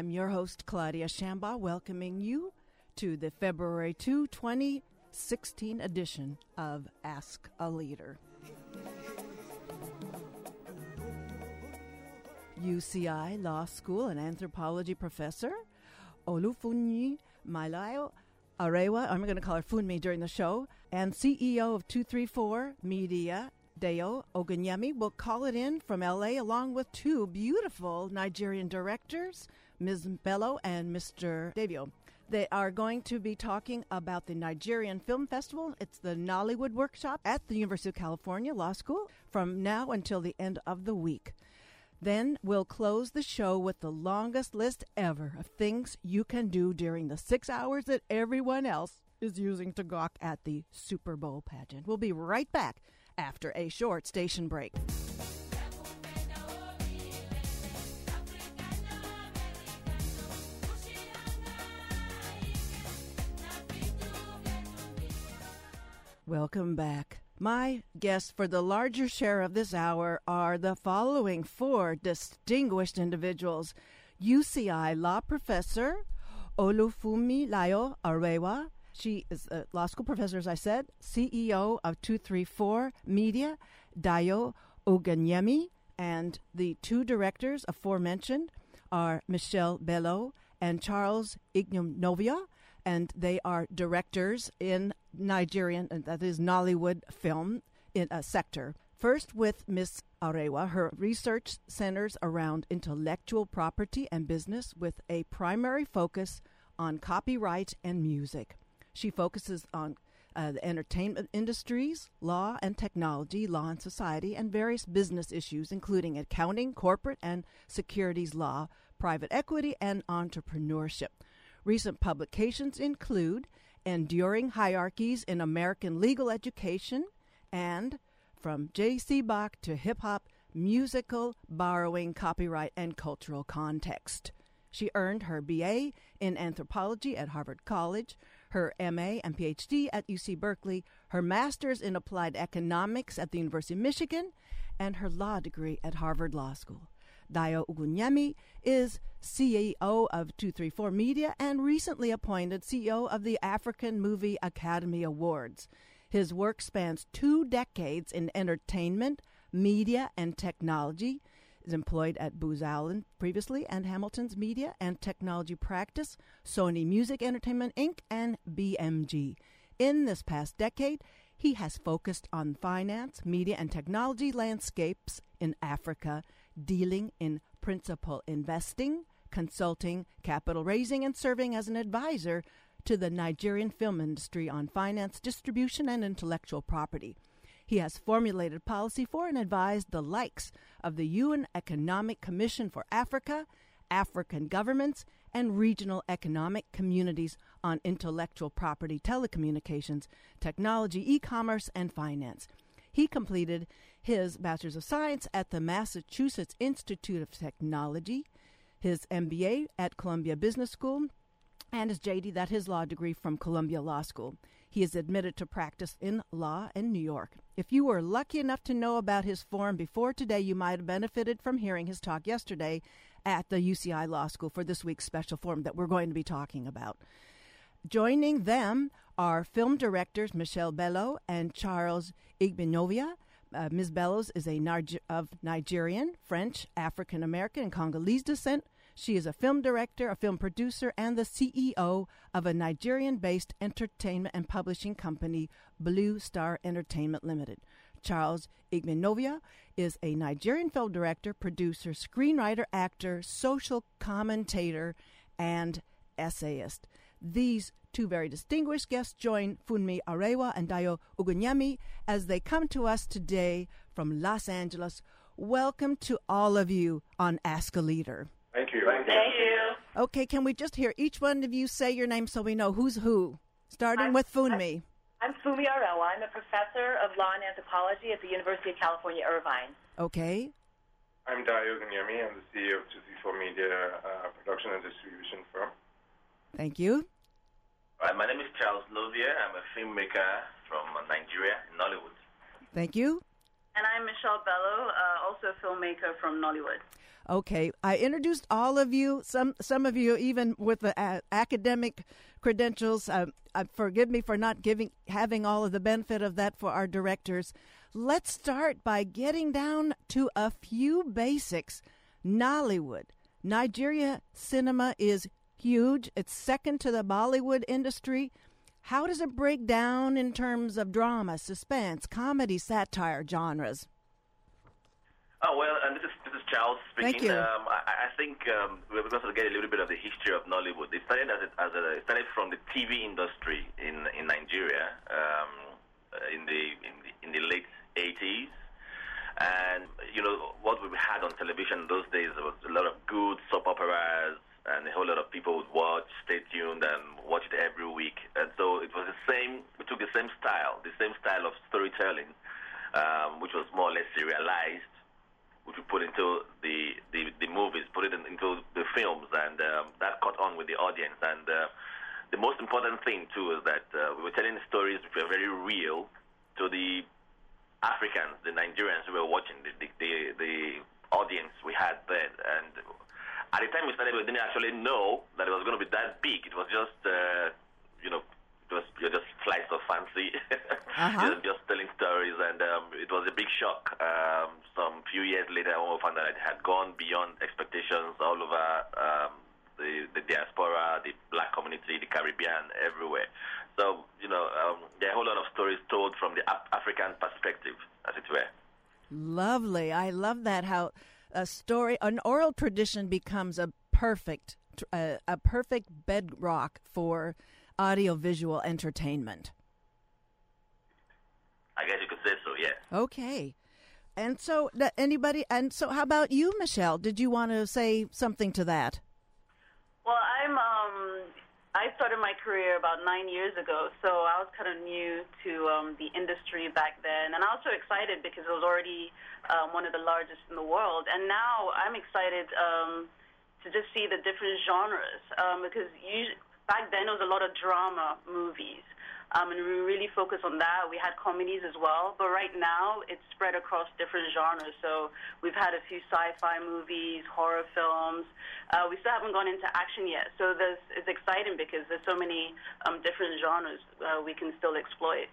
I'm your host, Claudia Shamba, welcoming you to the February 2, 2016 edition of Ask a Leader. UCI Law School and anthropology professor Olufunyi Malayo Arewa, I'm going to call her Funmi during the show, and CEO of 234 Media, Dayo Ogunyemi, will call it in from LA along with two beautiful Nigerian directors, Ms. Bello and Mr. Davio. They are going to be talking about the Nigerian Film Festival. It's the Nollywood Workshop at the University of California Law School from now until the end of the week. Then we'll close the show with the longest list ever of things you can do during the six hours that everyone else is using to gawk at the Super Bowl pageant. We'll be right back after a short station break. Welcome back. My guests for the larger share of this hour are the following four distinguished individuals UCI law professor Olufunmilayo Arewa. She is a law school professor, as I said, CEO of 234 Media, Dayo Ogunyemi, and the two directors aforementioned are Michelle Bello and Charles Igbinovia and they are directors in Nigerian, and that is Nollywood film in a sector. First, with Miss Arewa, her research centers around intellectual property and business with a primary focus on copyright and music. She focuses on uh, the entertainment industries, law and technology, law and society, and various business issues, including accounting, corporate and securities law, private equity, and entrepreneurship. Recent publications include Enduring Hierarchies in American Legal Education and From J.C. Bach to Hip Hop Musical Borrowing Copyright and Cultural Context. She earned her BA in anthropology at Harvard College, her MA and PhD at UC Berkeley, her master's in applied economics at the University of Michigan, and her law degree at Harvard Law School. Dayo Ogunyemi is CEO of 234 Media and recently appointed CEO of the African Movie Academy Awards. His work spans two decades in entertainment, media, and technology. He is employed at Booz Allen previously and Hamilton's Media and Technology Practice, Sony Music Entertainment Inc., and BMG. In this past decade, he has focused on finance, media, and technology landscapes in Africa, dealing in principal investing, consulting, capital raising, and serving as an advisor to the Nigerian film industry on finance, distribution, and intellectual property. He has formulated policy for and advised the likes of the UN Economic Commission for Africa, African governments, and regional economic communities on intellectual property, telecommunications, technology, e commerce, and finance. He completed his Bachelor's of Science at the Massachusetts Institute of Technology, his MBA at Columbia Business School, and his JD, that his law degree from Columbia Law School. He is admitted to practice in law in New York. If you were lucky enough to know about his forum before today, you might have benefited from hearing his talk yesterday at the UCI Law School for this week's special forum that we're going to be talking about. Joining them are film directors Michelle Bello and Charles Igbinovia. Uh, Ms. Bellows is a Niger- of Nigerian, French, African American, and Congolese descent. She is a film director, a film producer, and the CEO of a Nigerian based entertainment and publishing company, Blue Star Entertainment Limited. Charles Igbinovia is a Nigerian film director, producer, screenwriter, actor, social commentator, and essayist. These two very distinguished guests join Funmi Arewa and Dayo Ogunyemi as they come to us today from Los Angeles. Welcome to all of you on Ask a Leader. Thank you. Thank you. Okay, can we just hear each one of you say your name so we know who's who? Starting I'm- with Funmi. I'm Funmi Arewa. I'm a professor of law and anthropology at the University of California, Irvine. Okay. I'm Dayo Ogunyemi. I'm the CEO of 234 Media uh, Production and Distribution firm. Thank you. Hi, my name is Charles Novia. I'm a filmmaker from Nigeria, in Nollywood. Thank you. And I'm Michelle Bello, uh, also a filmmaker from Nollywood. Okay, I introduced all of you. Some some of you even with the uh, academic credentials. Uh, uh, forgive me for not giving having all of the benefit of that for our directors. Let's start by getting down to a few basics. Nollywood, Nigeria cinema is huge. It's second to the Bollywood industry. How does it break down in terms of drama, suspense, comedy, satire genres? Oh well, and this is this is Charles speaking. Thank you. Um, I, I think um, we're going to get a little bit of the history of Nollywood. It started as a, as a it started from the TV industry in in Nigeria um, in the in the in the late 80s. And you know what we had on television those days was a lot of good soap operas, and a whole lot of people would watch, stay tuned, and watch it every week. And so it was the same. We took the same style, the same style of storytelling, um, which was more or less serialized which we put into the, the, the movies, put it in, into the films, and um, that caught on with the audience. And uh, the most important thing, too, is that uh, we were telling stories which were very real to the Africans, the Nigerians who were watching, the, the, the, the audience we had there, And at the time we started, we didn't actually know that it was going to be that big. It was just, uh, you know, it was you're just flights of fancy, Uh-huh. just, just telling stories, and um, it was a big shock. Um, some few years later, when we found that it had gone beyond expectations all over um, the the diaspora, the black community, the Caribbean, everywhere. So you know, um, there are a whole lot of stories told from the Af- African perspective, as it were. Lovely. I love that how a story, an oral tradition becomes a perfect, uh, a perfect bedrock for audiovisual entertainment. I guess you could say so. Yes. Okay. And so, anybody, and so, how about you, Michelle? Did you want to say something to that? Well, I'm um, I started my career about nine years ago, so I was kind of new to um, the industry back then, and I was so excited because it was already um, one of the largest in the world, and now I'm excited um, to just see the different genres um, because usually, back then it was a lot of drama movies. Um, and we really focus on that. We had comedies as well, but right now it's spread across different genres. So we've had a few sci-fi movies, horror films. Uh, we still haven't gone into action yet. So this is exciting because there's so many um, different genres uh, we can still exploit.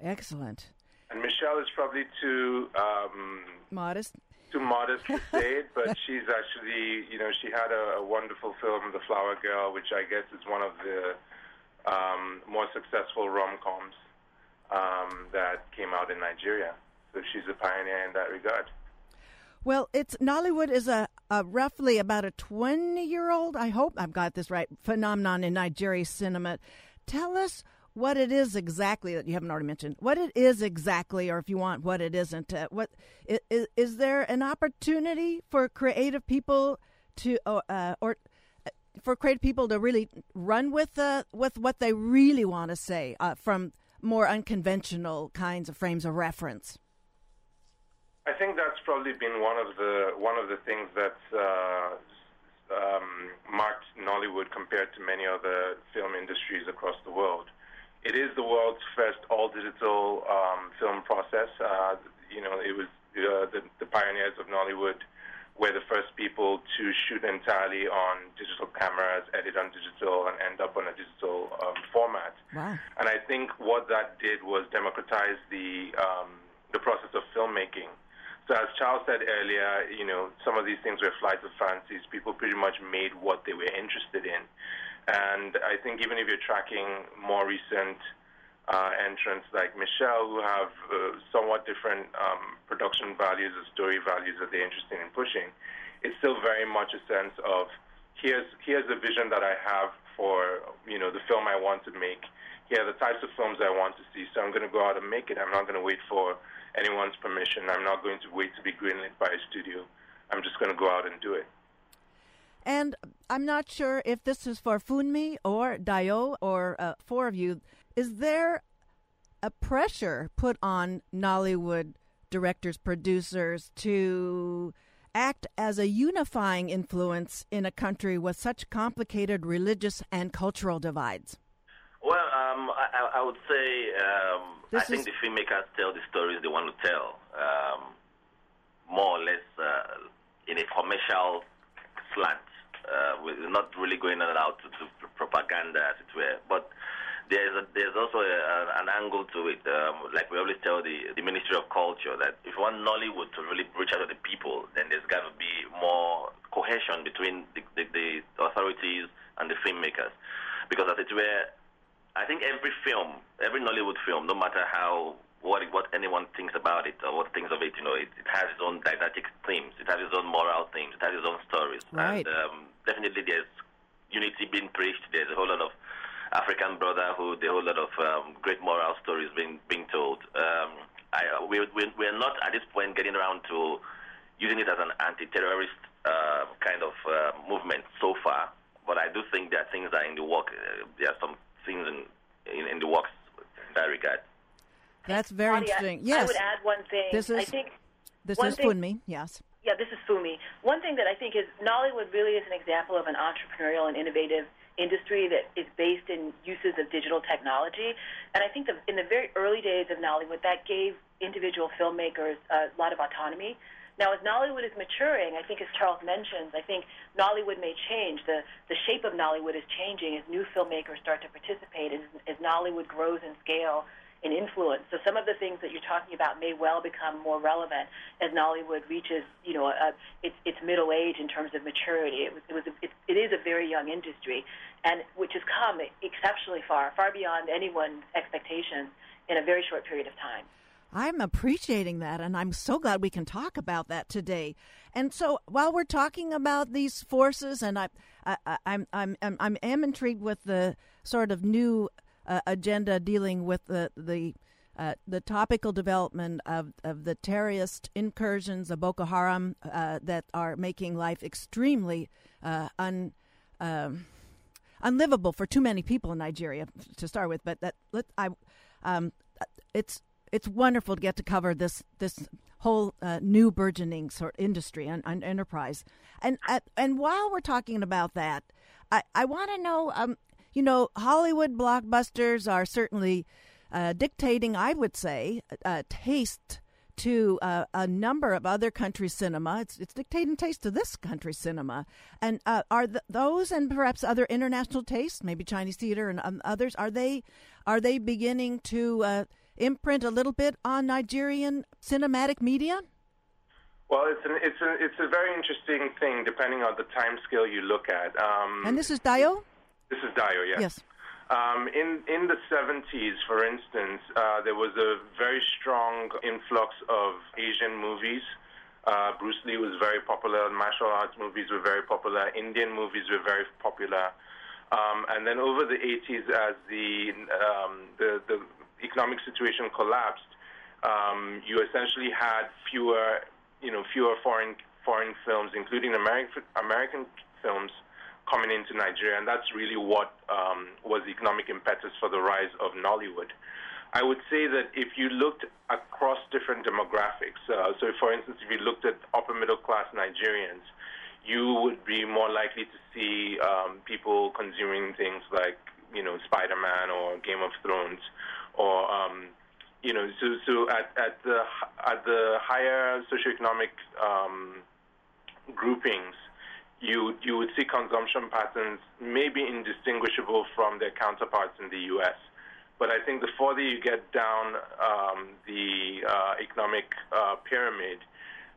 Excellent. And Michelle is probably too um, Modest. too modest to say it, but she's actually, you know, she had a, a wonderful film, The Flower Girl, which I guess is one of the um, more successful rom-coms um, that came out in Nigeria. So she's a pioneer in that regard. Well, it's Nollywood is a, a roughly about a 20 year old, I hope I've got this right, phenomenon in Nigeria cinema. Tell us what it is exactly that you haven't already mentioned. What it is exactly, or if you want, what it isn't. Uh, what is, is there an opportunity for creative people to, uh, or for creative people to really run with uh, with what they really want to say uh, from more unconventional kinds of frames of reference? I think that's probably been one of the one of the things that uh, um, marked Nollywood compared to many other film industries across the world. It is the world's first all-digital um, film process. Uh, you know, it was uh, the, the pioneers of Nollywood were the first people to shoot entirely on digital cameras, edit on digital, and end up on a digital um, format. Wow. And I think what that did was democratize the um, the process of filmmaking. So as Charles said earlier, you know, some of these things were flights of fancies. People pretty much made what they were interested in. And I think even if you're tracking more recent uh, entrants like Michelle, who have uh, somewhat different um, production values or story values that they're interested in pushing, it's still very much a sense of here's here's the vision that I have for you know the film I want to make. Here are the types of films I want to see. So I'm going to go out and make it. I'm not going to wait for anyone's permission. I'm not going to wait to be greenlit by a studio. I'm just going to go out and do it. And I'm not sure if this is for Funmi or Dio or uh, four of you. Is there a pressure put on Nollywood directors, producers to act as a unifying influence in a country with such complicated religious and cultural divides? Well, um, I, I would say um, I think the filmmakers tell the stories they want to tell, um, more or less uh, in a commercial slant. Uh, we're not really going out to, to propaganda, as it were. But there's a, there's also a, an angle to it. Um, like we always tell the the Ministry of Culture that if you want Nollywood to really reach out to the people, then there's got to be more cohesion between the, the, the authorities and the filmmakers, because as it were, I think every film, every Nollywood film, no matter how what what anyone thinks about it or what thinks of it, you know, it, it has its own didactic themes, it has its own moral themes, it has its own stories, right. and um, definitely there's unity being preached. There's a whole lot of African brotherhood, a whole lot of um, great moral stories being being told. Um, I, we, we, we're not at this point getting around to using it as an anti-terrorist uh, kind of uh, movement so far, but I do think there are things that are in the work. Uh, there are some things in, in, in the works in that regard. That's very Claudia, interesting. Yes. I would add one thing. This is I think this is thing- Funmi. Yes. yeah, this is Funmi. One thing that I think is Nollywood really is an example of an entrepreneurial and innovative industry that is based in uses of digital technology. And I think that in the very early days of Nollywood, that gave individual filmmakers a lot of autonomy. Now, as Nollywood is maturing, I think as Charles mentions, I think Nollywood may change. The, the shape of Nollywood is changing as new filmmakers start to participate, as, as Nollywood grows in scale and influence. So some of the things that you're talking about may well become more relevant as Nollywood reaches, you know, its, its middle age in terms of maturity. It, was, it, was a, it, it is a very young industry, and which has come exceptionally far, far beyond anyone's expectations in a very short period of time. I'm appreciating that, and I'm so glad we can talk about that today. And so, while we're talking about these forces, and I, I, I I'm, I'm, I'm, I'm am intrigued with the sort of new uh, agenda dealing with the the uh, the topical development of, of the terrorist incursions of Boko Haram uh, that are making life extremely uh, un. Um, unlivable for too many people in Nigeria to start with. But that let I, um, it's it's wonderful to get to cover this this whole uh, new burgeoning sort of industry and, and enterprise. And uh, and while we're talking about that, I I want to know, um, you know, Hollywood blockbusters are certainly uh, dictating, I would say, uh, taste to uh, a number of other countries' cinema. It's it's dictating taste to this country's cinema. And uh, are th- those and perhaps other international tastes, maybe Chinese theater and um, others, are they are they beginning to uh, imprint a little bit on Nigerian cinematic media? Well, it's an, it's a it's a very interesting thing depending on the time scale you look at. Um, And this is Dio. This is Dio, yes. Yes. Um, in in the 70s, for instance, uh, there was a very strong influx of Asian movies. Uh, Bruce Lee was very popular. Martial arts movies were very popular. Indian movies were very popular. Um, and then over the 80s, as the um, the, the economic situation collapsed, um, you essentially had fewer, you know, fewer foreign foreign films, including American American films, coming into Nigeria, and that's really what um, was the economic impetus for the rise of Nollywood. I would say that if you looked across different demographics, uh, so for instance, if you looked at upper middle class Nigerians, you would be more likely to see um, people consuming things like, you know, Spider Man or Game of Thrones, or um, you know, so so at, at the at the higher socioeconomic um, groupings, you you would see consumption patterns maybe indistinguishable from their counterparts in the U.S. But I think the further you get down um, the uh, economic uh, pyramid,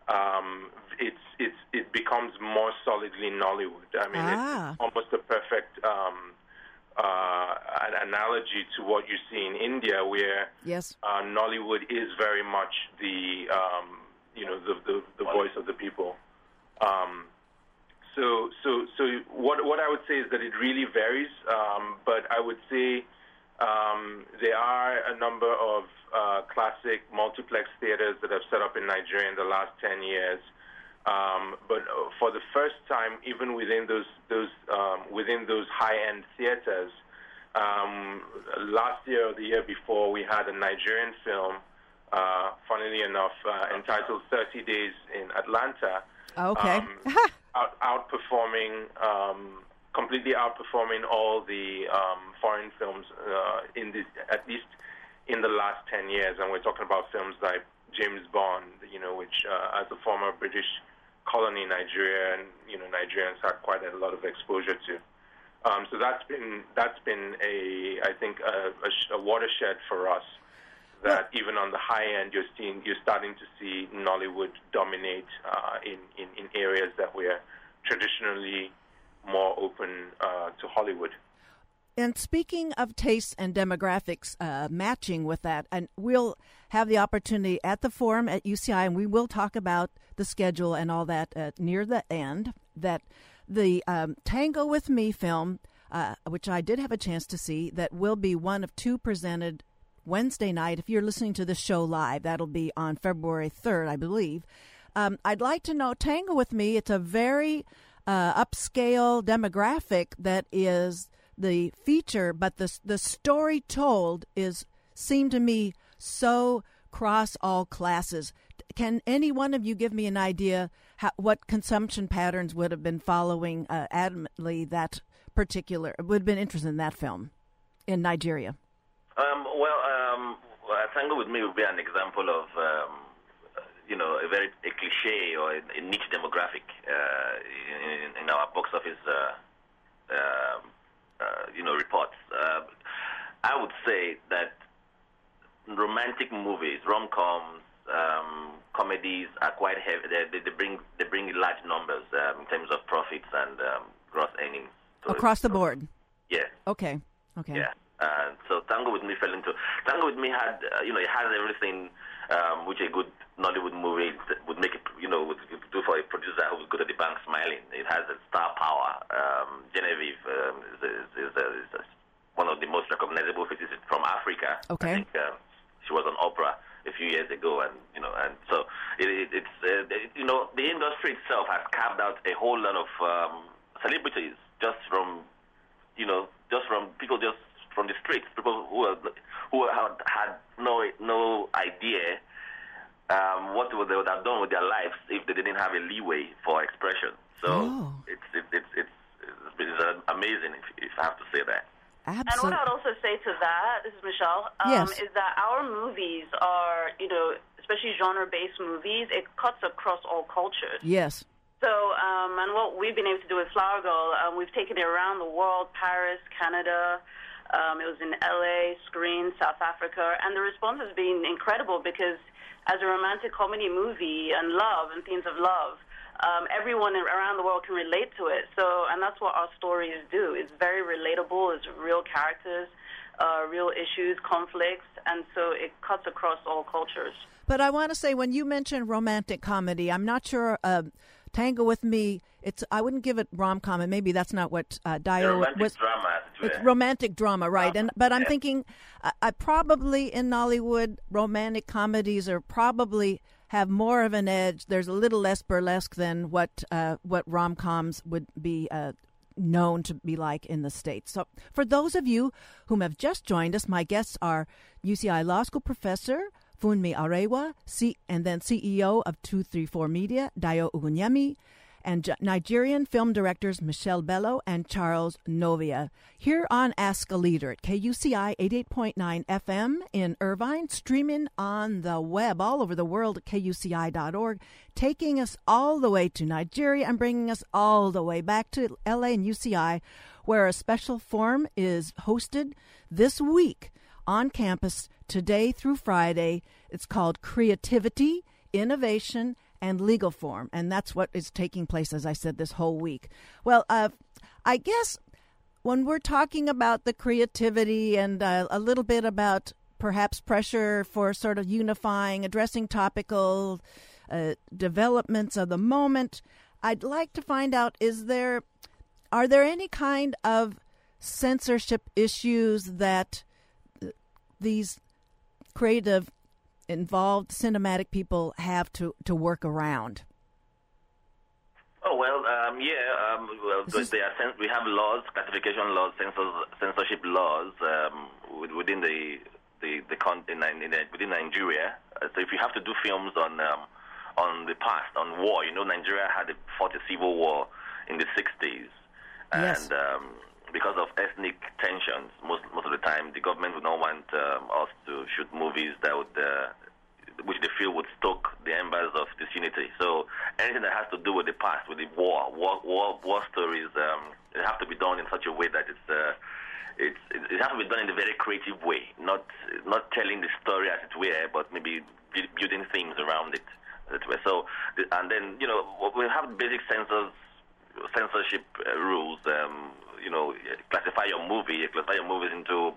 um, it's it's it becomes more solidly Nollywood. I mean, Ah. it's almost a perfect um, uh, an analogy to what you see in India, where Yes. uh, Nollywood is very much the um, you know the, the the voice of the people. Um, so so so what what I would say is that it really varies, um, but I would say um, there are a number of uh, classic multiplex theaters that have set up in Nigeria in the last ten years. Um, but uh, for the first time, even within those those um, within those high-end theaters, um, last year or the year before, we had a Nigerian film, uh, funnily enough, uh, entitled 30 Days in Atlanta, Okay. um, out, outperforming, um, completely outperforming all the um, foreign films uh, in this, at least in the last 10 years, and we're talking about films like James Bond, you know, which uh, as a former British colony, Nigeria, and you know, Nigerians had quite a lot of exposure to. Um, so that's been that's been a I think a, a, a watershed for us. That even on the high end, you're seeing you're starting to see Nollywood dominate uh, in, in in areas that we're traditionally more open uh, to Hollywood. And speaking of tastes and demographics uh, matching with that, and we'll have the opportunity at the forum at UCI, and we will talk about the schedule and all that uh, near the end. That the um, Tango with Me film, uh, which I did have a chance to see, that will be one of two presented Wednesday night. If you're listening to the show live, that'll be on February 3rd, I believe. Um, I'd like to know Tango with Me. It's a very uh, upscale demographic that is the feature, but the the story told is seemed to me so cross all classes. Can any one of you give me an idea how, what consumption patterns would have been following uh, adamantly that particular would have been interested in that film in Nigeria? Um, well, um, Tango with Me would be an example of um, you know a very a cliche or a, a niche demographic uh, in, in, our box office. Uh, um, uh, you know, reports. Uh, I would say that romantic movies, rom-coms, um, comedies are quite heavy. They, they, bring they bring large numbers um, in terms of profits and um, gross earnings. So Across the board. Yeah. Okay. Okay. Yeah. Uh, so Tango with Me fell into Tango with Me had uh, you know it has everything um, which a good Nollywood movie would make it, you know, would do for a producer who would go to the bank smiling. It has a star power. Um, Genevieve um, is, is, is, is, one of the most recognizable faces from Africa. Okay. I think uh, she was on Oprah a few years ago, and you know, and so it, it, it's uh, you know the industry itself has carved out a whole lot of um, celebrities just from you know just from people just from the streets, people who are, who had had no no idea um, what they would have done with their lives if they didn't have a leeway for expression. So oh. it's, it, it's it's it's amazing if, if I have to say that. Absolutely. And what I would also say to that, this is Michelle, um, yes. is that our movies are, you know, especially genre-based movies, it cuts across all cultures. Yes. So, um, and what we've been able to do with Flower Girl, um, we've taken it around the world, Paris, Canada, um, it was in LA, screen, South Africa, and the response has been incredible because as a romantic comedy movie and love and themes of love, um, everyone around the world can relate to it. So, and that's what our stories do. It's very relatable. It's real characters, uh, real issues, conflicts, and so it cuts across all cultures. But I want to say, when you mentioned romantic comedy, I'm not sure. Uh, Tango with Me. It's I wouldn't give it rom com, and maybe that's not what uh, Dio romantic was. Drama, it's romantic drama, right? And but I'm yeah. thinking, uh, I probably in Nollywood, romantic comedies are probably have more of an edge. There's a little less burlesque than what uh, what rom coms would be. Uh, known to be like in the States. So, for those of you whom have just joined us, my guests are UCI Law School professor Funmi Arewa, C- and then CEO of 234 Media, Dayo Ogunyemi, and Nigerian film directors Michelle Bello and Charles Novia. Here on Ask a Leader at KUCI 88.9 FM in Irvine, streaming on the web all over the world at kuci.org, taking us all the way to Nigeria and bringing us all the way back to LA and UCI, where a special forum is hosted this week on campus today through Friday. It's called Creativity, Innovation, and Legal Form. And that's what is taking place, as I said, this whole week. Well, uh, I guess when we're talking about the creativity and uh, a little bit about perhaps pressure for sort of unifying, addressing topical uh, developments of the moment, I'd like to find out is there are there any kind of censorship issues that these creative, involved cinematic people have to, to work around? Oh well, um, yeah. Um, well, is... are, we have laws, classification laws, censorship laws um, within the the, the con- in, in, within Nigeria. Uh, so if you have to do films on um, on the past, on war, you know, Nigeria had a, fought a civil war in the '60s, yes. and um, because of ethnic tensions, most most of the time, the government would not want um, us to shoot movies that would, uh, which they feel would stoke the embers of disunity. So anything that has to do with the past, with the war, war, war, war stories, um, it have to be done in such a way that it's. Uh, it's, it has to be done in a very creative way, not not telling the story as it were, but maybe building themes around it. So, and then you know we have basic censors, censorship uh, rules. Um, you know, classify your movie, classify your movies into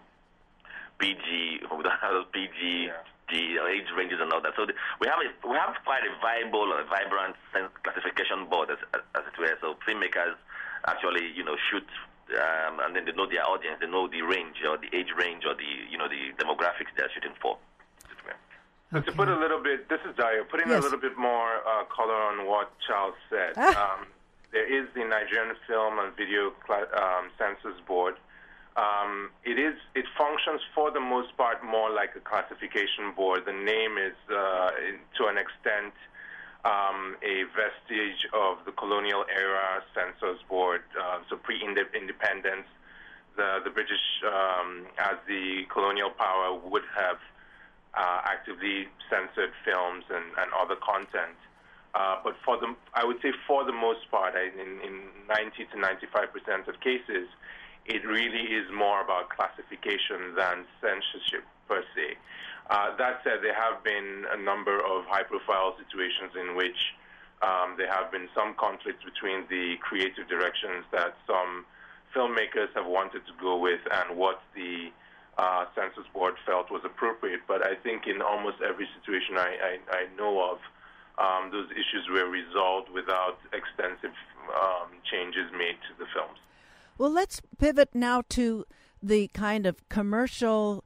PG, we don't have PG, yeah. G, age ranges and all that. So the, we have a, we have quite a viable, a vibrant classification board, as, as it were. So filmmakers actually, you know, shoot. Um, and then they know their audience, they know the range or the age range or the you know the demographics they're shooting for. So okay. to put a little bit, this is Dio, putting yes. a little bit more uh, color on what Charles said. Ah. Um, there is the Nigerian Film and Video um, Censors Board. Um, it is it functions for the most part more like a classification board. The name is uh, to an extent um, a vestige of the colonial era censors board, uh, so pre-independence. The the British, um, as the colonial power, would have uh, actively censored films and, and other content. Uh, but for the, I would say for the most part, in, in 90 to 95 percent of cases, it really is more about classification than censorship per se. Uh, that said, there have been a number of high-profile situations in which um, there have been some conflicts between the creative directions that some filmmakers have wanted to go with and what the uh, censors board felt was appropriate. But I think in almost every situation I, I, I know of, um, those issues were resolved without extensive um, changes made to the films. Well, let's pivot now to the kind of commercial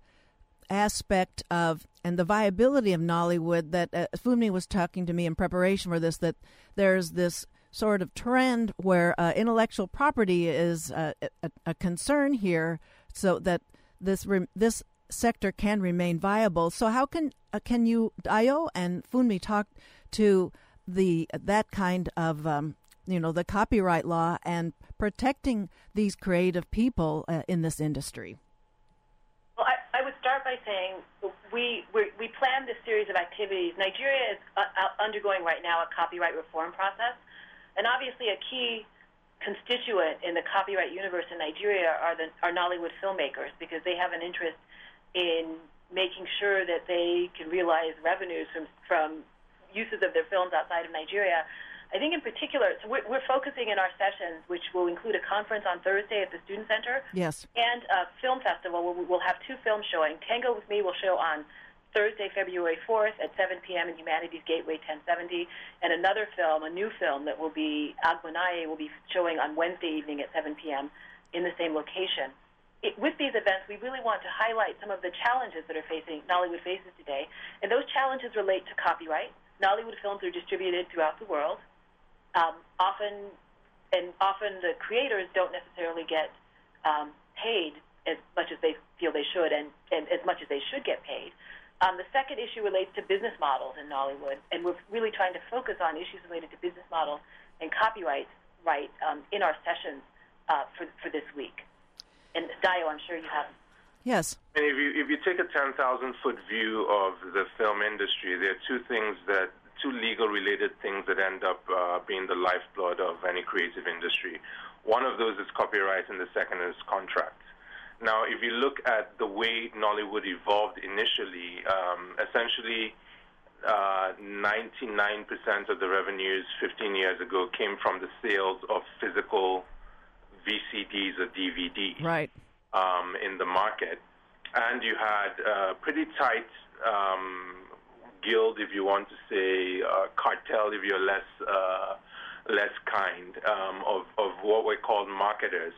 aspect of and the viability of Nollywood that uh, Funmi was talking to me in preparation for this that there's this sort of trend where uh, intellectual property is uh, a, a, concern here so that this re- this sector can remain viable so how can uh, can you Dio and Funmi talk to the that kind of um, you know the copyright law and protecting these creative people uh, in this industry? Well, I, I, would start by saying we we planned this series of activities. Nigeria is uh, undergoing right now a copyright reform process, and obviously a key constituent in the copyright universe in Nigeria are the are Nollywood filmmakers because they have an interest in making sure that they can realize revenues from from uses of their films outside of Nigeria. I think in particular, so we're, we're, focusing in our sessions, which will include a conference on Thursday at the Student Center. Yes. And a film festival where we'll have two films showing. Tango with Me will show on Thursday, February 4th at 7 p.m. in Humanities Gateway 1070. And another film, a new film that will be Agbanaye, will be showing on Wednesday evening at 7 p.m. in the same location. It, with these events, we really want to highlight some of the challenges that are facing Nollywood faces today. And those challenges relate to copyright Nollywood films are distributed throughout the world. Um, often, and often the creators don't necessarily get um, paid as much as they feel they should, and, and as much as they should get paid. Um, the second issue relates to business models in Nollywood, and we're really trying to focus on issues related to business models and copyright right um, in our sessions uh, for for this week. And Dio, I'm sure you have Yes. And if you if you take a ten thousand foot view of the film industry, there are two things that two legal related things that end up uh, being the lifeblood of any creative industry. One of those is copyright, and the second is contracts. Now, if you look at the way Nollywood evolved initially, um, essentially. Uh, 99% of the revenues 15 years ago came from the sales of physical VCDs or DVDs. Right um, in the market, and you had a pretty tight um, guild, if you want to say, uh, cartel, if you're less uh, less kind, um, of of what we call marketers.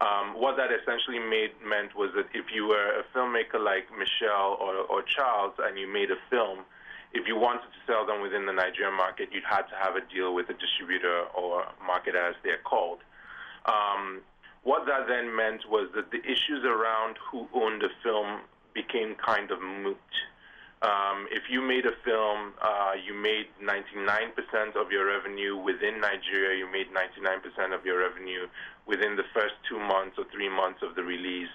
Um, what that essentially made meant was that if you were a filmmaker like Michelle or, or Charles and you made a film, if you wanted to sell them within the Nigerian market, you'd had to have a deal with a distributor or marketer, as they're called. Um, what that then meant was that the issues around who owned the film became kind of moot Um, if you made a film, uh, you made 99% of your revenue within Nigeria, you made 99% of your revenue within the first two months or three months of the release.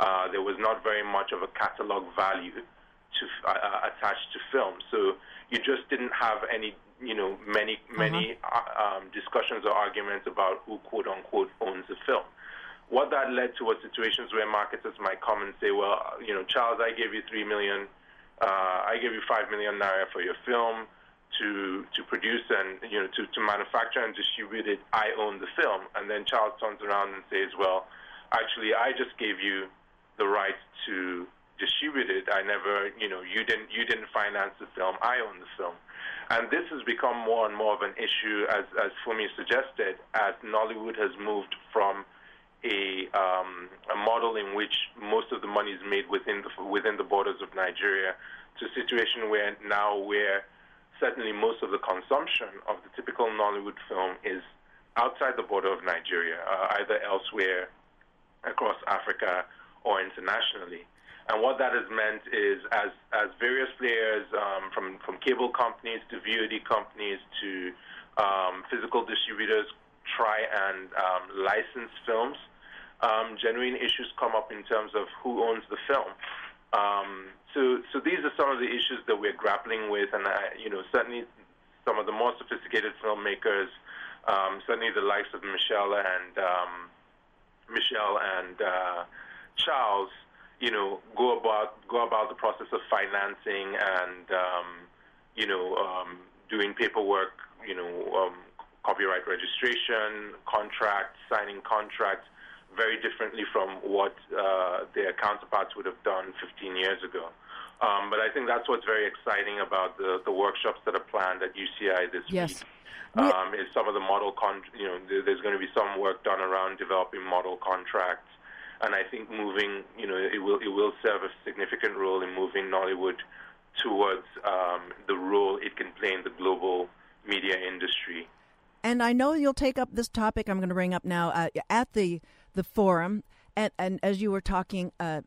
Uh, there was not very much of a catalog value to, uh, uh attached to film. So you just didn't have any, you know, many, many uh-huh. um, discussions or arguments about who, quote unquote, owns the film what that led to was situations where marketers might come and say, well, you know, Charles, I gave you three million uh, I gave you five million naira for your film to to produce and you know to, to manufacture and distribute it. I own the film, and then Charles turns around and says, "Well, actually, I just gave you the right to distribute it. I never, you know, you didn't you didn't finance the film. I own the film." And this has become more and more of an issue, as as Funmi suggested, as Nollywood has moved from a, um, a model in which most of the money is made within the within the borders of Nigeria to a situation where now where certainly most of the consumption of the typical Nollywood film is outside the border of Nigeria, uh, either elsewhere across Africa or internationally. And what that has meant is, as as various players, um, from from cable companies to VOD companies to um, physical distributors, try and um, license films um, genuine issues come up in terms of who owns the film. Um, so, so these are some of the issues that we're grappling with, and I, you know, certainly some of the more sophisticated filmmakers, um, certainly the likes of Michelle and um, Michelle and uh, Charles, you know, go about go about the process of financing and um, you know um, doing paperwork, you know, um, copyright registration, contracts, signing contracts very differently from what uh, their counterparts would have done 15 years ago. Um, but I think that's what's very exciting about the, the workshops that are planned at UCI this yes. week. Um, is some of the model, con- you know, there's going to be some work done around developing model contracts, and I think moving, you know, it will it will serve a significant role in moving Nollywood towards um, the role it can play in the global media industry. And I know you'll take up this topic I'm going to bring up now uh, at the the forum, and, and as you were talking, uh,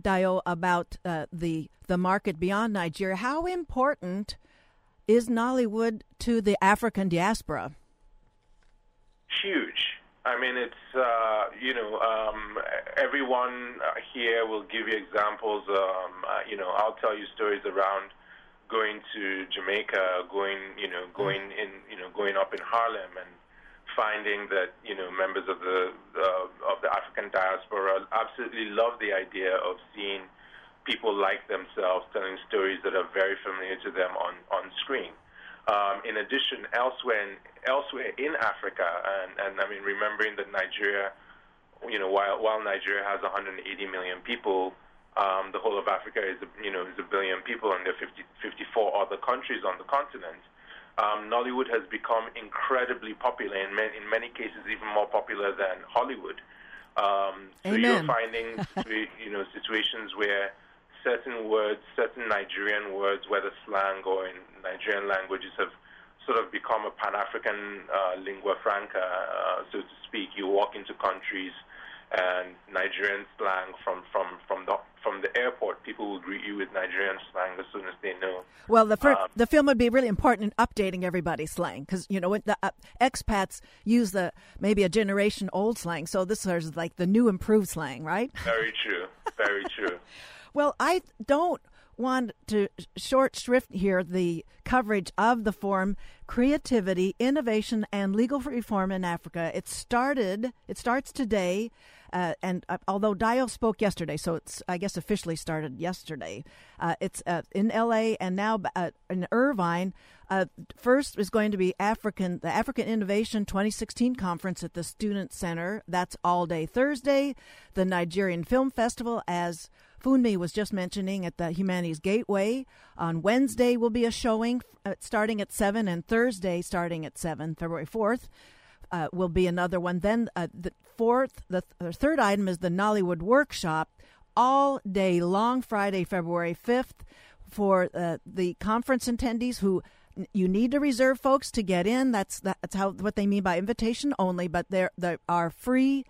Dio, about uh, the the market beyond Nigeria, how important is Nollywood to the African diaspora? Huge. I mean, it's uh, you know um, everyone here will give you examples. Um, uh, you know, I'll tell you stories around going to Jamaica, going you know going in you know going up in Harlem and finding that you know members of the uh, of the African diaspora absolutely love the idea of seeing people like themselves telling stories that are very familiar to them on on screen. Um, in addition, elsewhere in, elsewhere in Africa, and, and I mean remembering that Nigeria, you know, while while Nigeria has 180 million people. Um, the whole of Africa is, you know, is a billion people, and there are 50, 54 other countries on the continent um, Nollywood has become incredibly popular, in many, in many cases even more popular than Hollywood. Um, so Amen. you're finding you know situations where certain words, certain Nigerian words, whether slang or in Nigerian languages, have sort of become a Pan-African uh, lingua franca, uh, so to speak. You walk into countries and Nigerian slang from, from, from the from the airport, people will greet you with Nigerian slang as soon as they know. Well, the fir- um, the film would be really important in updating everybody's slang because you know the uh, expats use the maybe a generation old slang, so this is like the new improved slang, right? Very true. Very true. well, I don't want to short shrift here the coverage of the forum creativity innovation and legal reform in africa it started it starts today uh, and uh, although Dio spoke yesterday, so it's I guess officially started yesterday. Uh, it's uh, in L.A. and now uh, in Irvine. Uh, first is going to be African the African Innovation 2016 conference at the Student Center. That's all day Thursday. The Nigerian Film Festival, as Funmi was just mentioning, at the Humanities Gateway on Wednesday will be a showing starting at seven, and Thursday starting at seven, February 4th uh, will be another one. Then uh, the fourth, the, th- the third item is the Nollywood Workshop, all day long, Friday, February 5th, for uh, the conference attendees who you need to reserve folks to get in. That's that's how what they mean by invitation only. But there there are free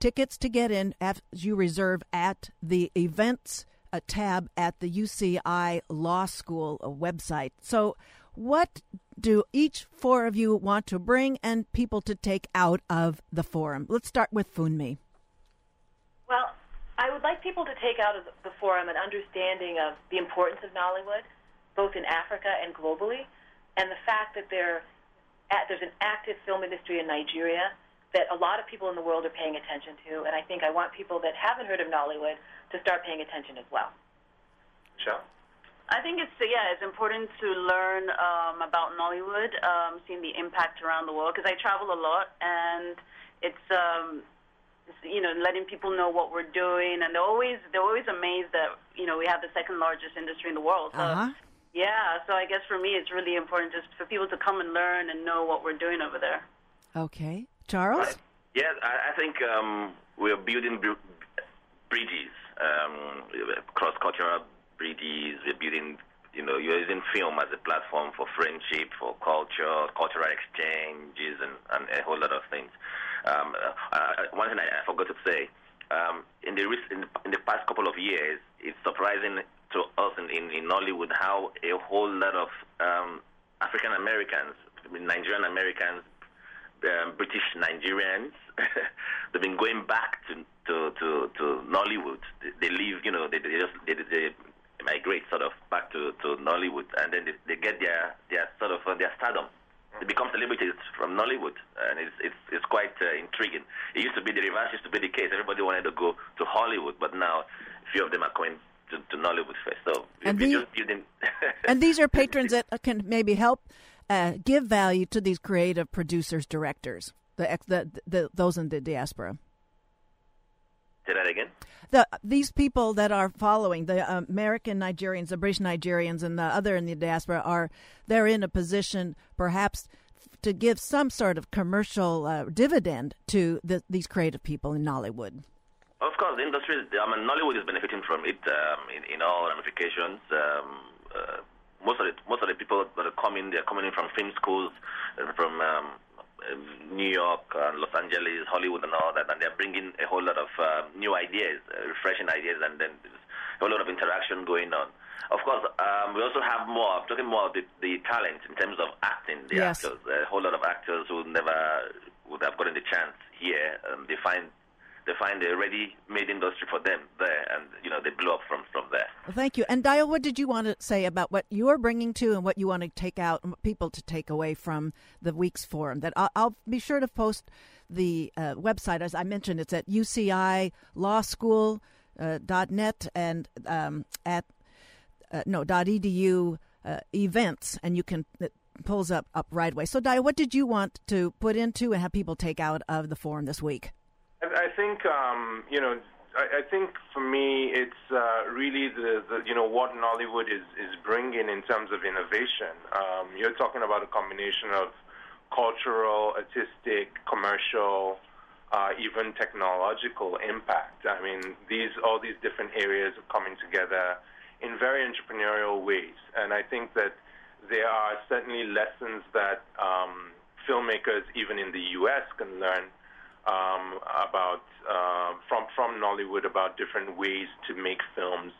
tickets to get in as you reserve at the events a tab at the UCI Law School uh, website. So, what do each four of you want to bring and people to take out of the forum? Let's start with Funmi. Well, I would like people to take out of the forum an understanding of the importance of Nollywood, both in Africa and globally, and the fact that there, there's an active film industry in Nigeria that a lot of people in the world are paying attention to, and I think I want people that haven't heard of Nollywood to start paying attention as well. Michelle? I think it's yeah, it's important to learn um, about Nollywood, um, seeing the impact around the world because I travel a lot and it's, um, it's you know letting people know what we're doing and they're always they're always amazed that you know we have the second largest industry in the world. So, Uh-huh. Yeah, so I guess for me it's really important just for people to come and learn and know what we're doing over there. Okay. Charles? Yes, I, I think um, we're building br- bridges, um, cross-cultural bridges. We're building, you know, you're using film as a platform for friendship, for culture, cultural exchanges, and, and a whole lot of things. Um, uh, one thing I, I forgot to say, um, in, the, rec- in, the, in the past couple of years, it's surprising to us in, in, in Nollywood how a whole lot of um, African Americans, Nigerian Americans, um, British Nigerians. They've been going back to to to, to Nollywood. They, they leave, you know, they, they just they, they migrate sort of back to, to Nollywood, and then they, they get their their sort of uh, their stardom. They become celebrities from Nollywood, and it's it's it's quite uh, intriguing. It used to be the reverse used to be the case. Everybody wanted to go to Hollywood, but now a few of them are coming to, to Nollywood first. So And we're the- just building. and these are patrons that can maybe help uh, give value to these creative producers, directors, the, ex- the, the those in the diaspora. Say that again. The these people that are following the American Nigerians, the British Nigerians, and the other in the diaspora are they're in a position perhaps to give some sort of commercial uh, dividend to the, these creative people in Nollywood. Of course, the industry, is- I mean, Nollywood is benefiting from it um, in, in all ramifications. Um, uh, most of the most of the people that are coming, they're coming in from film schools, uh, from um, New York, uh, Los Angeles, Hollywood, and all that, and they're bringing a whole lot of uh, new ideas, uh, refreshing ideas, and then there's a whole lot of interaction going on. Of course, um, we also have more, I'm talking more of the, the talent in terms of acting, the Yes. actors. A whole lot of actors who never would have gotten the chance here. Um, they find they find a ready-made industry for them there, and you know they blow up from from there. Thank you. And Dio, what did you want to say about what you're bringing to and what you want to take out, and people to take away from the week's forum? That I'll, I'll be sure to post the uh, website as I mentioned. It's at UCI Law School uh, net and um, at uh, no edu uh, events, and you can it pulls up up right away. So, Dia, what did you want to put into and have people take out of the forum this week? I, think um, you know. I, I think for me, it's uh, really the, the you know what Nollywood is is bringing in terms of innovation. Um, you're talking about a combination of cultural, artistic, commercial, uh, even technological impact. I mean, these all these different areas are coming together in very entrepreneurial ways, and I think that there are certainly lessons that um, filmmakers, even in the U.S., can learn um, about uh, from from Nollywood about different ways to make films,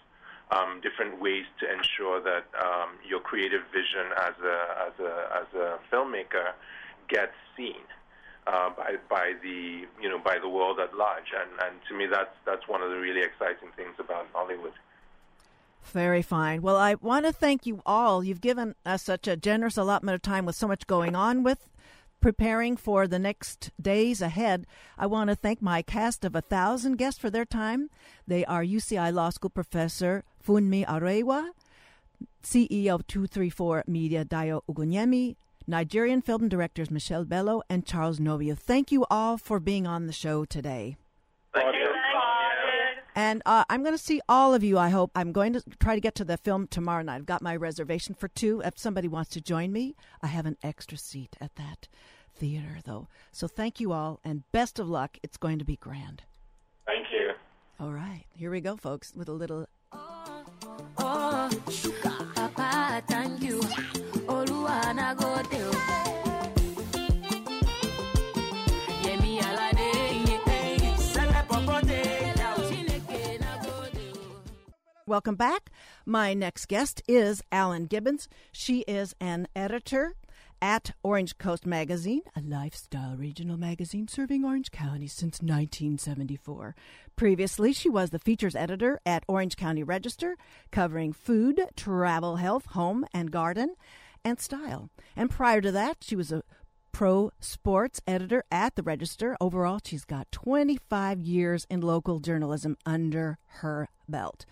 um, different ways to ensure that um, your creative vision as a as a as a filmmaker gets seen uh, by by the you know by the world at large. And and to me, that's that's one of the really exciting things about Nollywood. Very fine. Well, I want to thank you all. You've given us such a generous allotment of time with so much going on with preparing for the next days ahead. I want to thank my cast of a thousand guests for their time. They are UCI Law School professor Funmi Arewa, CEO of 234 Media Dio Ogunyemi, Nigerian film directors Michelle Bello and Charles Novia. Thank you all for being on the show today. Thank you. And uh, I'm going to see all of you, I hope. I'm going to try to get to the film tomorrow night. I've got my reservation for two. If somebody wants to join me, I have an extra seat at that theater, though. So thank you all, and best of luck. It's going to be grand. Thank you. All right, here we go, folks, with a little. Oh, Papa, thank you. Welcome back. My next guest is Alan Gibbons. She is an editor at Orange Coast Magazine, a lifestyle regional magazine serving Orange County since 1974. Previously, she was the features editor at Orange County Register, covering food, travel, health, home and garden, and style. And prior to that, she was a pro sports editor at the Register. Overall, she's got 25 years in local journalism under her belt.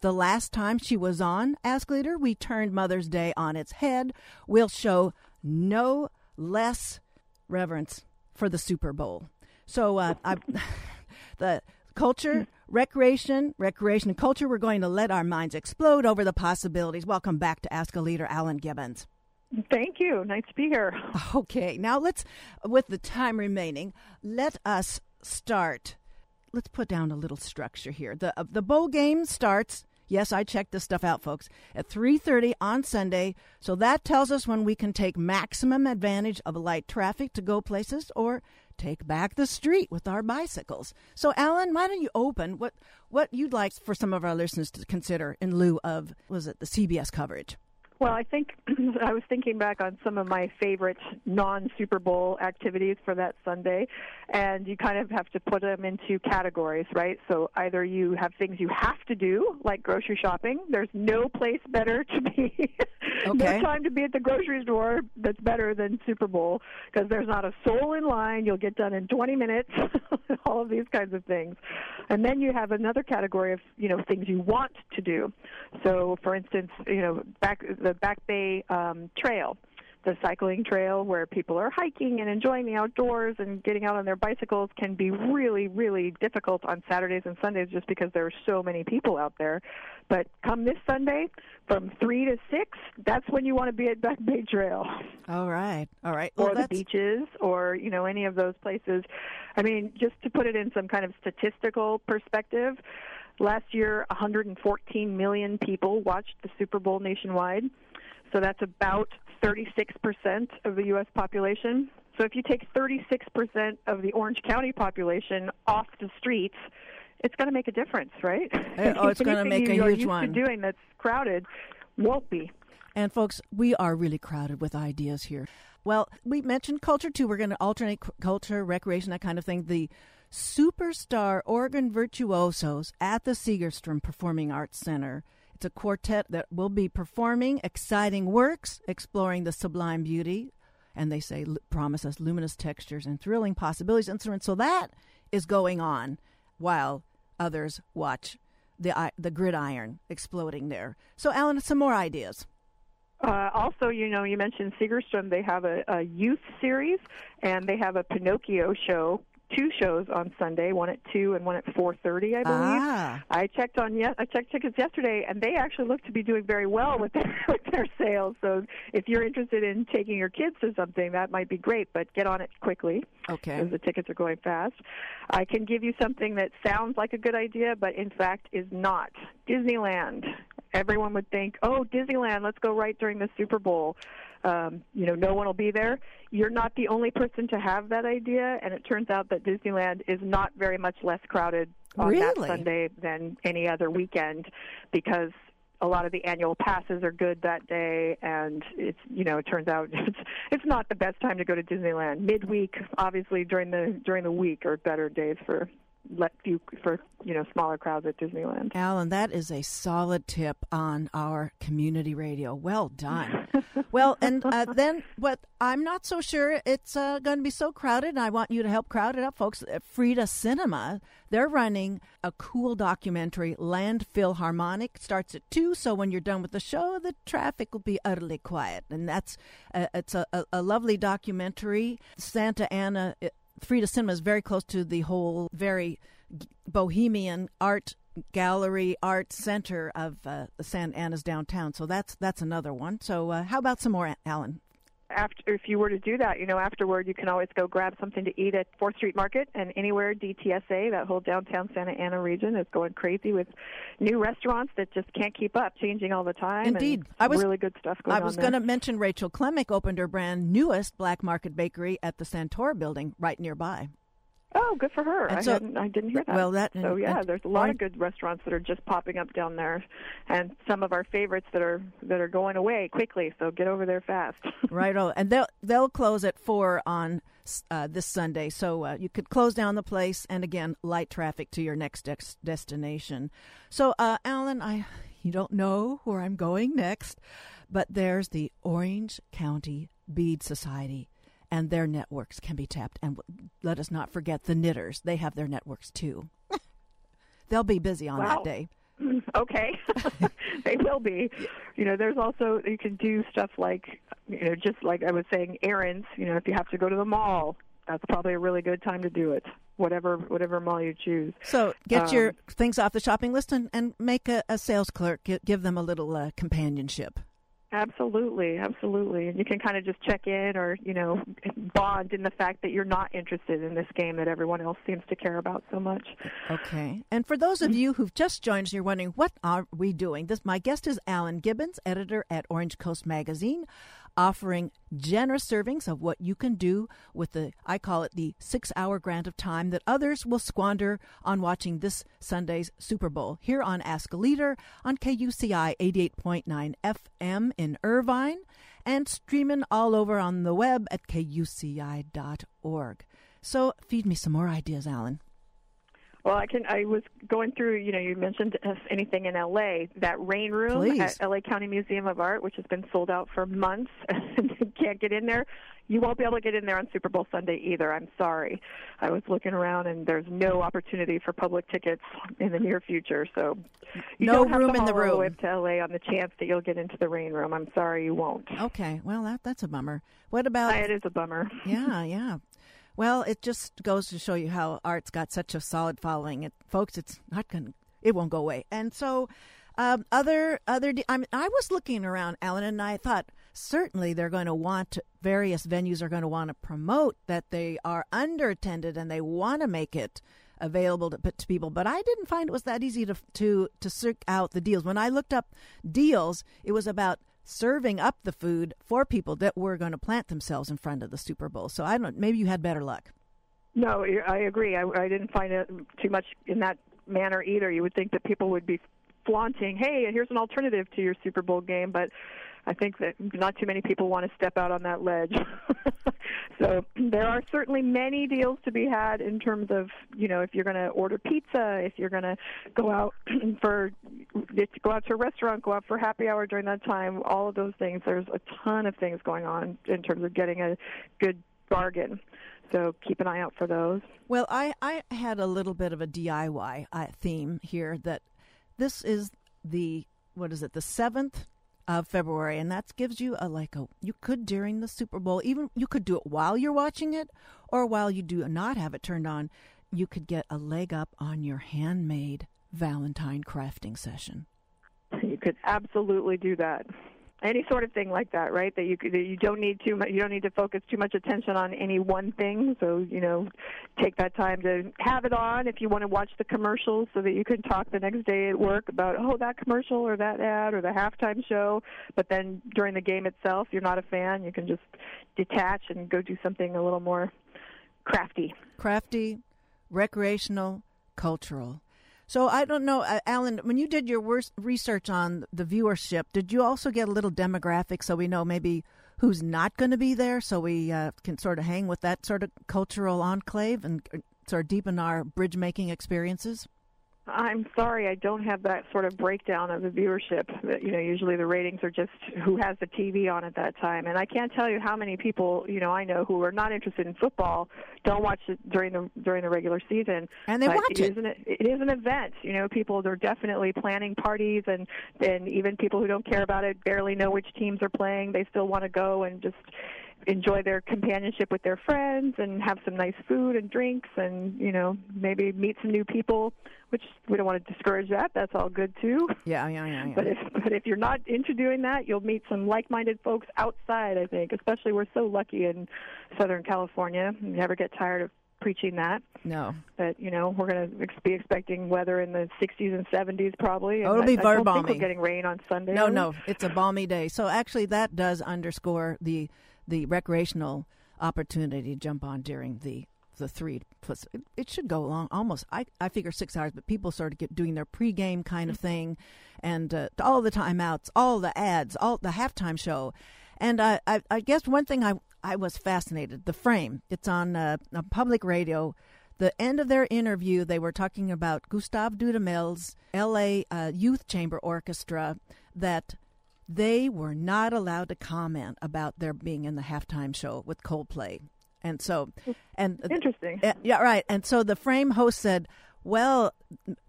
The last time she was on Ask Leader, we turned Mother's Day on its head. We'll show no less reverence for the Super Bowl. So, uh, I, the culture, recreation, recreation, and culture, we're going to let our minds explode over the possibilities. Welcome back to Ask a Leader, Alan Gibbons. Thank you. Nice to be here. Okay, now let's, with the time remaining, let us start. Let's put down a little structure here. The uh, the bowl game starts Yes, I checked this stuff out, folks. At 3:30 on Sunday, so that tells us when we can take maximum advantage of light traffic to go places or take back the street with our bicycles. So, Alan, why don't you open what what you'd like for some of our listeners to consider in lieu of was it the CBS coverage? Well, I think I was thinking back on some of my favorite non Super Bowl activities for that Sunday, and you kind of have to put them into categories, right? So either you have things you have to do, like grocery shopping. There's no place better to be. Okay. no time to be at the grocery store that's better than Super Bowl because there's not a soul in line. You'll get done in 20 minutes. all of these kinds of things. And then you have another category of, you know, things you want to do. So, for instance, you know, back the Back Bay um, Trail the cycling trail where people are hiking and enjoying the outdoors and getting out on their bicycles can be really, really difficult on Saturdays and Sundays just because there are so many people out there. But come this Sunday, from three to six, that's when you want to be at Back Bay Trail. All right, all right. or Well, the that's beaches, or you know any of those places. I mean, just to put it in some kind of statistical perspective, last year 114 million people watched the Super Bowl nationwide. So that's about 36% of the U.S. population. So if you take 36% of the Orange County population off the streets, it's going to make a difference, right? oh, it's gonna make a you are huge used one. To doing that's crowded won't be. And folks, we are really crowded with ideas here. Well, we mentioned culture too. We're going to alternate culture, recreation, that kind of thing. The superstar organ virtuosos at the Segerstrom Performing Arts Center. It's a quartet that will be performing exciting works, exploring the sublime beauty, and they say promise us luminous textures and thrilling possibilities. Instruments. So that is going on while others watch the the gridiron exploding there. So, Alan, some more ideas. Uh, also, you know, you mentioned Segerstrom. They have a, a youth series, and they have a Pinocchio show. Two shows on Sunday, one at two and one at four thirty, I believe. Ah. I checked on yes, I checked tickets yesterday, and they actually look to be doing very well with their with their sales. So, if you're interested in taking your kids to something, that might be great. But get on it quickly Okay. because the tickets are going fast. I can give you something that sounds like a good idea, but in fact is not. Disneyland. Everyone would think, oh, Disneyland, let's go right during the Super Bowl. Um, you know, no one will be there. You're not the only person to have that idea, and it turns out that Disneyland is not very much less crowded on that Sunday than any other weekend because a lot of the annual passes are good that day and it's you know it turns out it's it's not the best time to go to Disneyland midweek obviously during the during the week are better days for let few for you know smaller crowds at Disneyland Alan, that is a solid tip on our community radio. Well done. well, and uh, then what I'm not so sure it's uh, going to be so crowded, and I want you to help crowd it up, folks. At Frida Cinema, they're running a cool documentary, Landfill Harmonic. Starts at 2, so when you're done with the show, the traffic will be utterly quiet. And that's uh, it's a, a, a lovely documentary. Santa Ana. Frida Cinema is very close to the whole very bohemian art gallery art center of uh, Santa Ana's downtown. So that's that's another one. So uh, how about some more, Alan? After if you were to do that you know afterward you can always go grab something to eat at Fourth Street Market and anywhere DTSA that whole downtown Santa Ana region is going crazy with new restaurants that just can't keep up changing all the time and Indeed. I was- really good stuff going I was going to mention Rachel Klemek opened her brand newest black market bakery at the Santora building right nearby. Oh, good for her. And I so- hadn't, I didn't hear that. Well, that so and- yeah, and there's a lot of good restaurants that are just popping up down there, and some of our favorites that are that are going away quickly. So get over there fast. Right. Oh, and they'll they'll close at four on uh, this Sunday, so uh, you could close down the place and again light traffic to your next dex- destination. So, uh, Alan, I you don't know where I'm going next, but there's the Orange County Bead Society. And their networks can be tapped. And let us not forget the knitters. They have their networks too. They'll be busy on that day. okay, they will be. You know, there's also you can do stuff like you know, just like I was saying, errands. You know, if you have to go to the mall, that's probably a really good time to do it. Whatever whatever mall you choose. So get Um, your things off the shopping list and, and make a, a sales clerk. Give, give them a little uh, companionship. Absolutely, absolutely. And you can kind of just check in or, you know, bond in the fact that you're not interested in this game that everyone else seems to care about so much. Okay. And for those of mm-hmm. you who've just joined us, you're wondering, what are we doing? This My guest is Alan Gibbons, editor at Orange Coast Magazine, offering generous servings of what you can do with the, I call it the six hour grant of time that others will squander on watching this Sunday's Super Bowl here on Ask a Leader on KUCI 88.9 FM in Irvine and streaming all over on the web at kuci.org. So feed me some more ideas, Alan. Well, I can. I was going through. You know, you mentioned uh, anything in L.A. That rain room Please. at L.A. County Museum of Art, which has been sold out for months, and can't get in there. You won't be able to get in there on Super Bowl Sunday either. I'm sorry. I was looking around, and there's no opportunity for public tickets in the near future. So, you No don't have room to in the all room. way up to L.A. on the chance that you'll get into the rain room. I'm sorry, you won't. Okay, well that that's a bummer. What about it is a bummer. yeah, yeah. Well, it just goes to show you how art's got such a solid following. It, folks, it's not going. to It won't go away. And so, um, other other. I mean, I was looking around, Alan, and I thought certainly they're going to want various venues are going to want to promote that they are underattended and they want to make it available to, to people. But I didn't find it was that easy to to to search out the deals. When I looked up deals, it was about serving up the food for people that were going to plant themselves in front of the Super Bowl. So I don't. Maybe you had better luck. No, I agree. I, I didn't find it too much in that manner either. You would think that people would be flaunting, "Hey, here's an alternative to your Super Bowl game," but I think that not too many people want to step out on that ledge. so there are certainly many deals to be had in terms of, you know, if you're going to order pizza, if you're going to go out for go out to a restaurant, go out for happy hour during that time, all of those things. There's a ton of things going on in terms of getting a good bargain. So keep an eye out for those. Well, I, I had a little bit of a DIY uh, theme here that this is the, what is it, the 7th of February, and that gives you a like a, you could during the Super Bowl, even you could do it while you're watching it or while you do not have it turned on, you could get a leg up on your handmade Valentine crafting session. You could absolutely do that. Any sort of thing like that, right? That you that you don't need too much. You don't need to focus too much attention on any one thing. So you know, take that time to have it on if you want to watch the commercials, so that you can talk the next day at work about oh that commercial or that ad or the halftime show. But then during the game itself, you're not a fan. You can just detach and go do something a little more crafty. Crafty, recreational, cultural. So I don't know, uh, Alan. When you did your research on the viewership, did you also get a little demographic so we know maybe who's not going to be there, so we uh, can sort of hang with that sort of cultural enclave and uh, sort of deepen our bridge making experiences? I'm sorry, I don't have that sort of breakdown of the viewership. You know, usually the ratings are just who has the TV on at that time, and I can't tell you how many people you know I know who are not interested in football don't watch it during the during the regular season. And they But watch it it. is an it is an event. You know, people are definitely planning parties, and and even people who don't care about it barely know which teams are playing. They still want to go and just enjoy their companionship with their friends and have some nice food and drinks and you know maybe meet some new people which we don't want to discourage that that's all good too Yeah, yeah, yeah. yeah. but if but if you're not into doing that you'll meet some like-minded folks outside i think especially we're so lucky in southern california we never get tired of preaching that no. but you know we're going to ex- be expecting weather in the 60s and 70s probably and Oh, it'll be I, very balmy. we're getting rain on sunday No, no, it's a balmy day. So actually, that does underscore the the recreational opportunity to jump on during the the three plus it, it should go along almost I, I figure six hours but people started get doing their pregame kind of thing and uh, all the timeouts all the ads all the halftime show. And I, I, I guess one thing I, I was fascinated the frame. It's on uh, a public radio. The end of their interview they were talking about Gustavo Dudamel's LA uh, Youth Chamber Orchestra that they were not allowed to comment about their being in the halftime show with Coldplay and so, and Interesting. uh, yeah, right. And so the frame host said, "Well,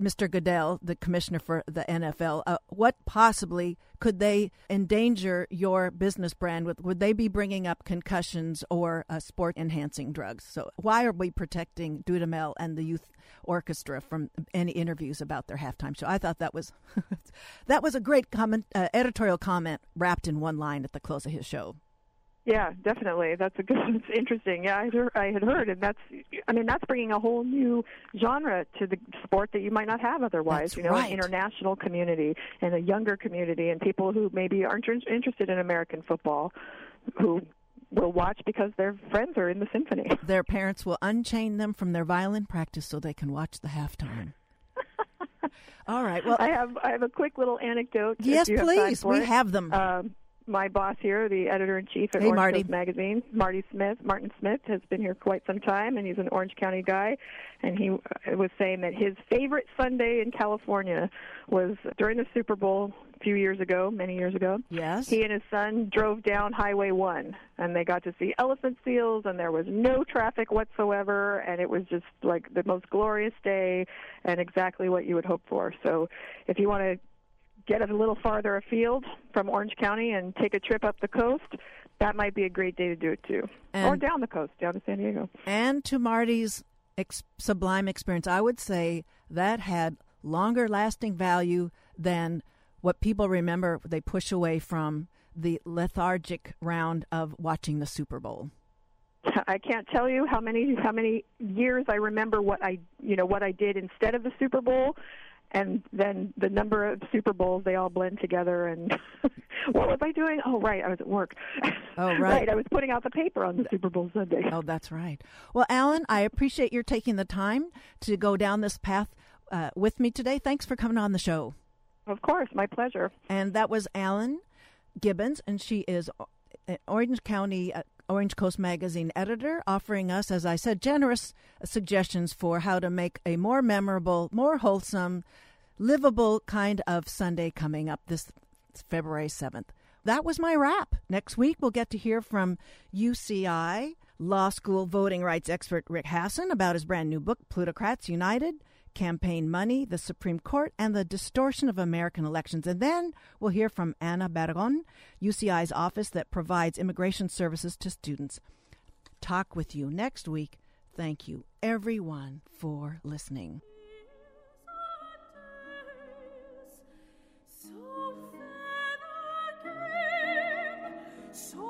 Mr. Goodell, the commissioner for the NFL, uh, what possibly could they endanger your business brand with? Would they be bringing up concussions or uh, sport enhancing drugs? So why are we protecting Dudamel and the youth orchestra from any interviews about their halftime show? I thought that was that was a great comment, uh, editorial comment wrapped in one line at the close of his show. Yeah, definitely. That's a good. It's interesting. Yeah, I, heard, I had heard, and that's. I mean, that's bringing a whole new genre to the sport that you might not have otherwise. That's you know, right. an international community and a younger community, and people who maybe aren't interested in American football, who will watch because their friends are in the symphony. Their parents will unchain them from their violin practice so they can watch the halftime. All right. Well, I have I have a quick little anecdote. yes, have please. We have them. Um, my boss here, the editor in chief at Hey, Orange Marty. Coast Magazine, Marty Smith, Martin Smith, has been here quite some time, and he's an Orange County guy. And he uh, was saying that his favorite Sunday in California was during the Super Bowl a few years ago, many years ago. yes. He and his son drove down Highway 1, and they got to see elephant seals, and there was no traffic whatsoever, and it was just like the most glorious day and exactly what you would hope for. So if you want to get a little farther afield from Orange County and take a trip up the coast, that might be a great day to do it too. or down the coast, down to San Diego. and to Marty's ex- sublime experience, I would say that had longer lasting value than what people remember they push away from the lethargic round of watching the Super Bowl. I can't tell you how many how many years I remember what I you know what I did instead of the Super Bowl, and then the number of Super Bowls they all blend together. And what was I doing? Oh, right, I was at work. Oh, right. I was putting out the paper on the Super Bowl Sunday. Oh, that's right. Well, Alan, I appreciate your taking the time to go down this path uh, with me today. Thanks for coming on the show. Of course, my pleasure. And that was Alan Gibbons, and she is uh, Orange County, uh, Orange Coast Magazine editor, offering us, as I said, generous suggestions for how to make a more memorable, more wholesome, livable kind of Sunday coming up this February 7th. That was my wrap. Next week, we'll get to hear from UCI law school voting rights expert Rick Hasen about his brand new book, Plutocrats United Campaign Money, the Supreme Court, and the Distortion of American Elections. And then we'll hear from Anna Barron, UCI's office that provides immigration services to students. Talk with you next week. Thank you, everyone, for listening. So